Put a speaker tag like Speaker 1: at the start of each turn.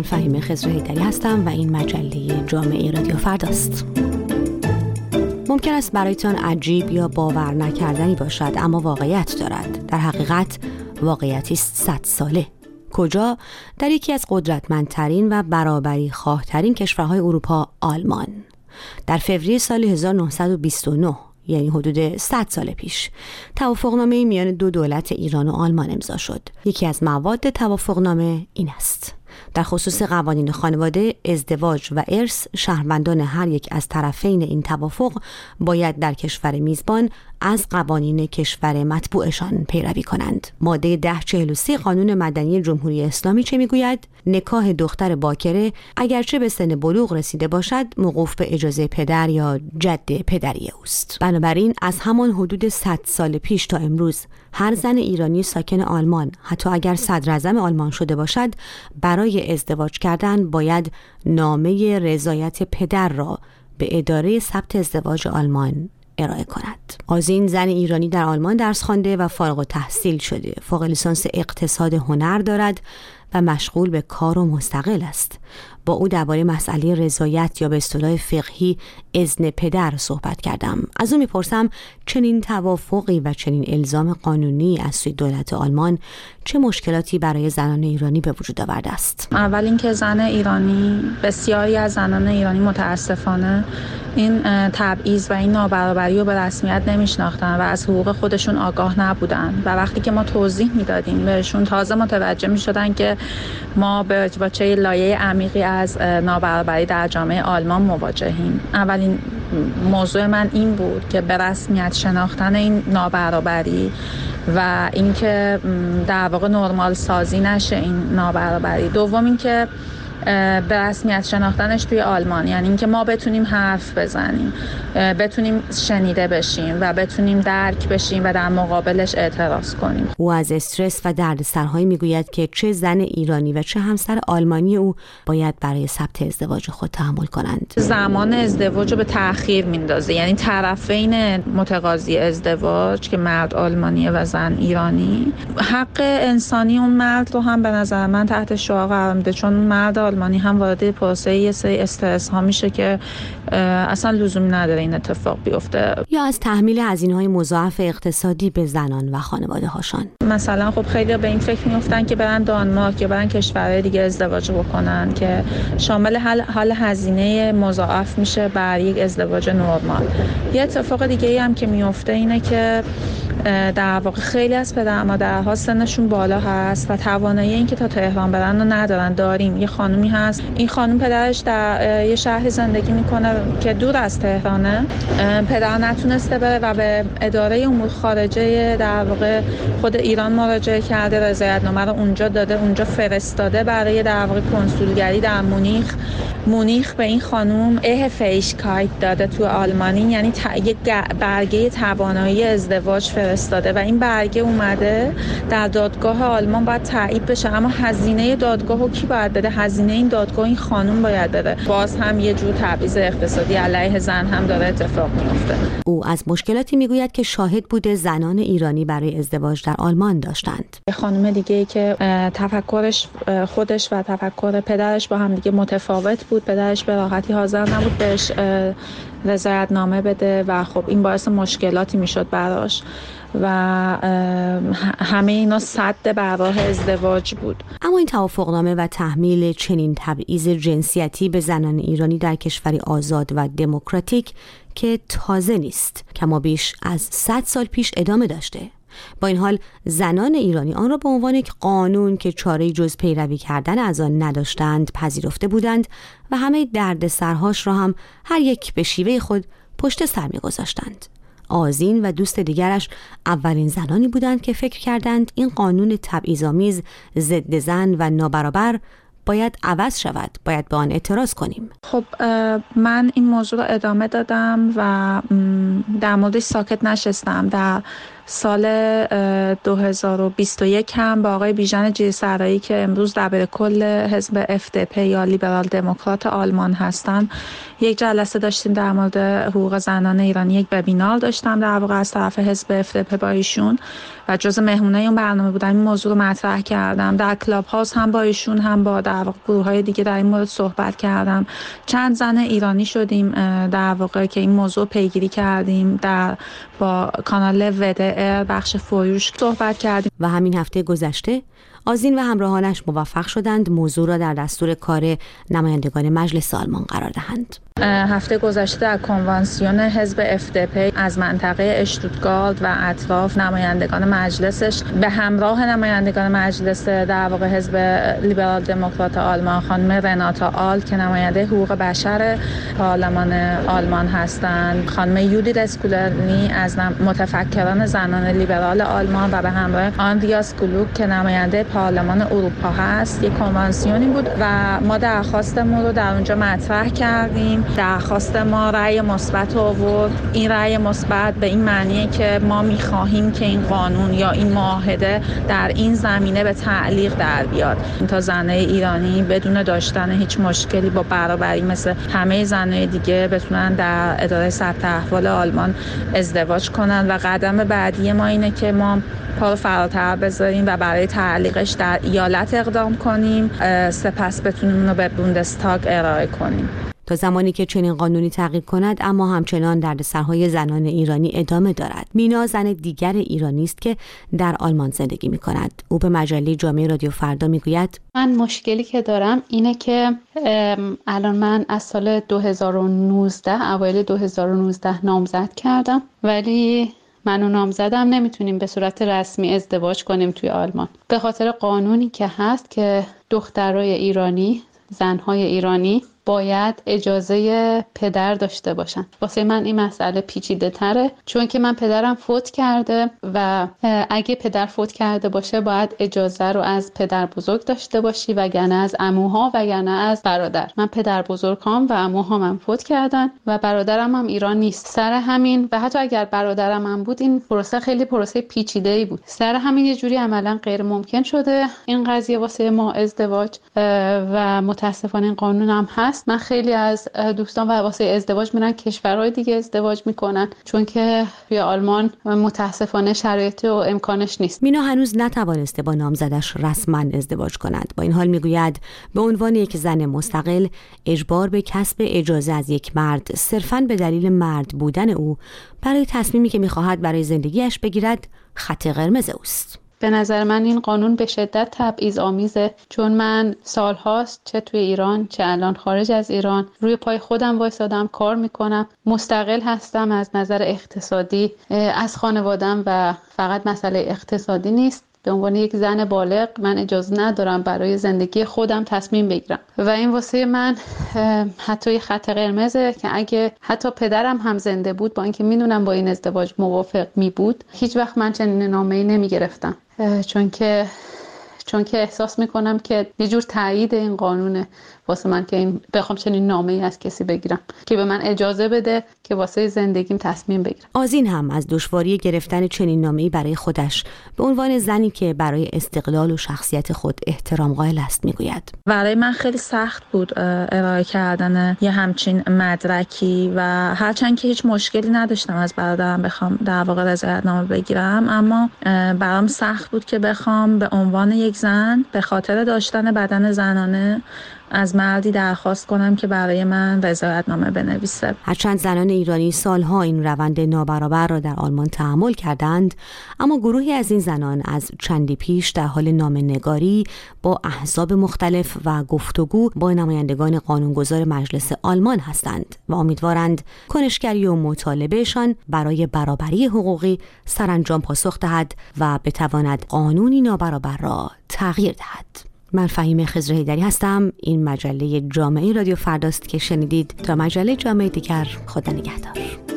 Speaker 1: من فهیمه خزر هستم و این مجله جامعه رادیو فرداست. ممکن است برایتان عجیب یا باور نکردنی باشد اما واقعیت دارد. در حقیقت واقعیتی است صد ساله. کجا؟ در یکی از قدرتمندترین و برابری خواهترین کشورهای اروپا آلمان. در فوریه سال 1929 یعنی حدود 100 سال پیش توافقنامه میان دو دولت ایران و آلمان امضا شد. یکی از مواد توافقنامه این است. در خصوص قوانین خانواده ازدواج و ارث شهروندان هر یک از طرفین این توافق باید در کشور میزبان از قوانین کشور مطبوعشان پیروی کنند. ماده 1043 قانون مدنی جمهوری اسلامی چه می‌گوید؟ نکاح دختر باکره اگرچه به سن بلوغ رسیده باشد موقوف به اجازه پدر یا جد پدری اوست. بنابراین از همان حدود 100 سال پیش تا امروز هر زن ایرانی ساکن آلمان حتی اگر صدر آلمان شده باشد برای ازدواج کردن باید نامه رضایت پدر را به اداره ثبت ازدواج آلمان ارائه کند. آزین زن ایرانی در آلمان درس خوانده و فارغ و تحصیل شده. فوق لیسانس اقتصاد هنر دارد و مشغول به کار و مستقل است. با او درباره مسئله رضایت یا به اصطلاح فقهی اذن پدر صحبت کردم. از او می‌پرسم چنین توافقی و چنین الزام قانونی از سوی دولت آلمان چه مشکلاتی برای زنان ایرانی به وجود آورده است؟
Speaker 2: اول اینکه زن ایرانی بسیاری از زنان ایرانی متاسفانه این تبعیض و این نابرابری رو به رسمیت نمیشناختن و از حقوق خودشون آگاه نبودن. و وقتی که ما توضیح می‌دادیم بهشون تازه متوجه می‌شدن که ما به چه لایه عمیقی از نابرابری در جامعه آلمان مواجهیم. اولین موضوع من این بود که به رسمیت شناختن این نابرابری و اینکه در واقع نرمال سازی نشه این نابرابری. دوم اینکه به رسمیت شناختنش توی آلمان. یعنی اینکه ما بتونیم حرف بزنیم بتونیم شنیده بشیم و بتونیم درک بشیم و در مقابلش اعتراض کنیم.
Speaker 1: او از استرس و دردسرهایی می‌گوید که چه زن ایرانی و چه همسر آلمانی او باید برای ثبت ازدواج خود تحمل کنند.
Speaker 2: زمان ازدواج رو به تاخیر میندازه. یعنی طرفین متقاضی ازدواج که مرد آلمانی و زن ایرانی حق انسانی اون مرد رو هم به نظر من تحت شعار قرار میده. چون مرد آلمانی هم وارد پروسه یه سری استرس ها میشه که اصلا لزومی نداره این اتفاق بیفته.
Speaker 1: یا از تحمیل هزینه های مضاعف اقتصادی به زنان و خانواده هاشان
Speaker 2: مثلا خب خیلی به این فکر میفتن که برن دانمارک یا برن کشورهای دیگه ازدواج بکنن که شامل حال, حال هزینه مضاعف میشه بر یک ازدواج نرمال. یه اتفاق دیگه ای هم که میفته اینه که در واقع خیلی از پدر مادرها سنشون بالا هست و توانایی اینکه تا تهران برن رو ندارن. داریم. یه خانومی هست. این خانم پدرش در یه شهر زندگی می‌کنه که دور از تهرانه. پدر نتونسته بره و به اداره امور خارجه در واقع خود ایران مراجعه کرده رضایت نامه رو اونجا داده اونجا فرستاده برای در واقع کنسولگری در مونیخ. مونیخ به این خانم اه فیشکایت داده تو آلمانی یعنی یک برگه توانایی ازدواج فرستاده و این برگه اومده در دادگاه آلمان باید تایید بشه. اما هزینه دادگاه رو کی باید بده؟ هزینه این دادگاه این خانم باید بده باز هم یه جور تبعیض اقتصادی علیه زن هم داره اتفاق میفته
Speaker 1: او از مشکلاتی می‌گوید که شاهد بوده زنان ایرانی برای ازدواج در آلمان داشتند.
Speaker 2: خانم دیگه که تفکرش خودش و تفکر پدرش با هم دیگه متفاوت بود. پدرش به راحتی حاضر نبود بهش رضایت نامه بده و خب این باعث مشکلاتی می‌شد براش و همه اینا صد بر راه ازدواج بود.
Speaker 1: اما این توافقنامه و تحمیل چنین تبعیض جنسیتی به زنان ایرانی در کشوری آزاد و دموکراتیک که تازه نیست کما بیش از 100 سال پیش ادامه داشته. با این حال زنان ایرانی آن را به عنوان یک قانون که چاره جز پیروی کردن از آن نداشتند پذیرفته بودند و همه دردسرهاش را هم هر یک به شیوه خود پشت سر میگذاشتند. آزین و دوست دیگرش اولین زنانی بودند که فکر کردند این قانون تبعیض‌آمیز ضد زن و نابرابر باید عوض شود باید به آن اعتراض کنیم.
Speaker 2: خب من این موضوع رو ادامه دادم و در موردش ساکت نشستم در سال 2021 هم با آقای بیژن جیسرایی که امروز دبیر کل حزب FDP یا لیبرال دموکرات آلمان هستند یک جلسه داشتیم در مورد حقوق زنان ایرانی یک وبینار داشتم در واقع از طرف حزب FDP با ایشون. و جز مهمونه اون برنامه بودم این موضوع رو مطرح کردم. در کلاب هاوس هم با ایشون هم با در واقع گروه های دیگه در این مورد صحبت کردم. چند زن ایرانی شدیم در واقع که این موضوع پیگیری کردیم در با کانال ودر بخش فویوش صحبت کردیم.
Speaker 1: و همین هفته گذشته آزین و همراهانش موفق شدند موضوع را در دستور کار نمایندگان مجلس آلمان قرار دهند.
Speaker 2: هفته گذشته در کنوانسیون حزب FDP از منطقه اشتوتگارد و اطراف نمایندگان مجلسش به همراه نمایندگان مجلس در واقع حزب لیبرال دموکرات آلمان خانم رناتا آل که نماینده حقوق بشر پارلمان آلمان هستند خانم یودی اسکولرنی از متفکران زنان لیبرال آلمان و به همراه آندریاس گلوک که نماینده پارلمان اروپا هست. یک کنوانسیونی بود و ما درخواستمون رو در اونجا مطرح کردیم. درخواست ما رأی مثبت آورد. این رأی مثبت به این معنیه که ما می‌خواهیم که این قانون یا این معاهده در این زمینه به تعلیق در بیاد. تا زنه ایرانی بدون داشتن هیچ مشکلی با برابری مثل همه زنهای دیگه بتونن در اداره ثبت احوال آلمان ازدواج کنن. و قدم بعدی ما اینه که ما پا فراتر بذاریم و برای تعلیقش در ایالت اقدام کنیم سپس بتونیم اونو به بوندستاگ ارائه کنیم.
Speaker 1: تا زمانی که چنین قانونی تغییر کند اما همچنان دردسرهای زنان ایرانی ادامه دارد. مینا زن دیگر ایرانی است که در آلمان زندگی می کند او به مجله جامعه رادیو فردا می‌گوید
Speaker 3: من مشکلی که دارم اینه که الان من از سال 2019 اوایل 2019 نامزد کردم ولی من و نامزدم نمی‌تونیم به صورت رسمی ازدواج کنیم توی آلمان. به خاطر قانونی که هست که دخترای ایرانی زنهای ایرانی باید اجازه پدر داشته باشن. واسه من این مسئله پیچیده تره چون که من پدرم فوت کرده و اگه پدر فوت کرده باشه باید اجازه رو از پدر بزرگ داشته باشی وگرنه از اموها وگرنه از برادر. من پدر بزرگام و اموها هم فوت کردن و برادرم هم ایران نیست. سر همین و حتی اگر برادرم هم بود این پروسه خیلی پروسه پیچیده ای بود. سر همین یه جوری عملا غیر ممکن شده. این قضیه واسه ما ازدواج و متاسفانه این قانون هم هست. من خیلی از دوستان و واسه ازدواج میرن کشورهای دیگه ازدواج می‌کنن چون که توی آلمان متاسفانه شرایط و امکانش نیست.
Speaker 1: مینا هنوز نتوانسته با نامزدش رسما ازدواج کند. با این حال می‌گوید به عنوان یک زن مستقل اجبار به کسب اجازه از یک مرد صرفا به دلیل مرد بودن او برای تصمیمی که می‌خواهد برای زندگیش بگیرد خط قرمز اوست.
Speaker 3: به نظر من این قانون به شدت تبعیض آمیزه چون من سالهاست چه توی ایران چه الان خارج از ایران روی پای خودم وایسادم کار می‌کنم مستقل هستم از نظر اقتصادی از خانوادم و فقط مسئله اقتصادی نیست. به عنوان یک زن بالغ من اجازه ندارم برای زندگی خودم تصمیم بگیرم. و این واسه من حتی خط قرمزه که اگه حتی پدرم هم زنده بود با اینکه می‌دونم با این ازدواج موافق می بود هیچ وقت من چنین نامه ای نمی گرفتم چون که چون که احساس می‌کنم که یه جور تایید این قانونه واسه من که این بخوام چنین نامه ای از کسی بگیرم که به من اجازه بده که واسه زندگیم تصمیم بگیرم.
Speaker 1: آزین هم از دشواری گرفتن چنین نامه ای برای خودش به عنوان زنی که برای استقلال و شخصیت خود احترام قائل است می‌گوید.
Speaker 2: برای من خیلی سخت بود ارائه کردن یه همچین مدرکی و هرچند که هیچ مشکلی نداشتم از برادرم بخوام در واقع نامه بگیرم اما برام سخت بود که بخوام به عنوان یک زن به خاطر داشتن بدن زنانه؟ از مردی درخواست کنم که برای من نامه بنویسه.
Speaker 1: هرچند زنان ایرانی سالها این روند نابرابر را در آلمان تحمل کردند اما گروهی از این زنان از چندی پیش در حال نامه نگاری با احزاب مختلف و گفتگو با نمایندگان قانونگذار مجلس آلمان هستند و امیدوارند کنشگری و مطالبهشان برای برابری حقوقی سرانجام پاسخ دهد و بتواند قانونی نابرابر را تغییر دهد. من فهیم خزر هیدری هستم. این مجله جامعه رادیو فرداست که شنیدید تا مجله جامعه دیگر خدا نگهدار.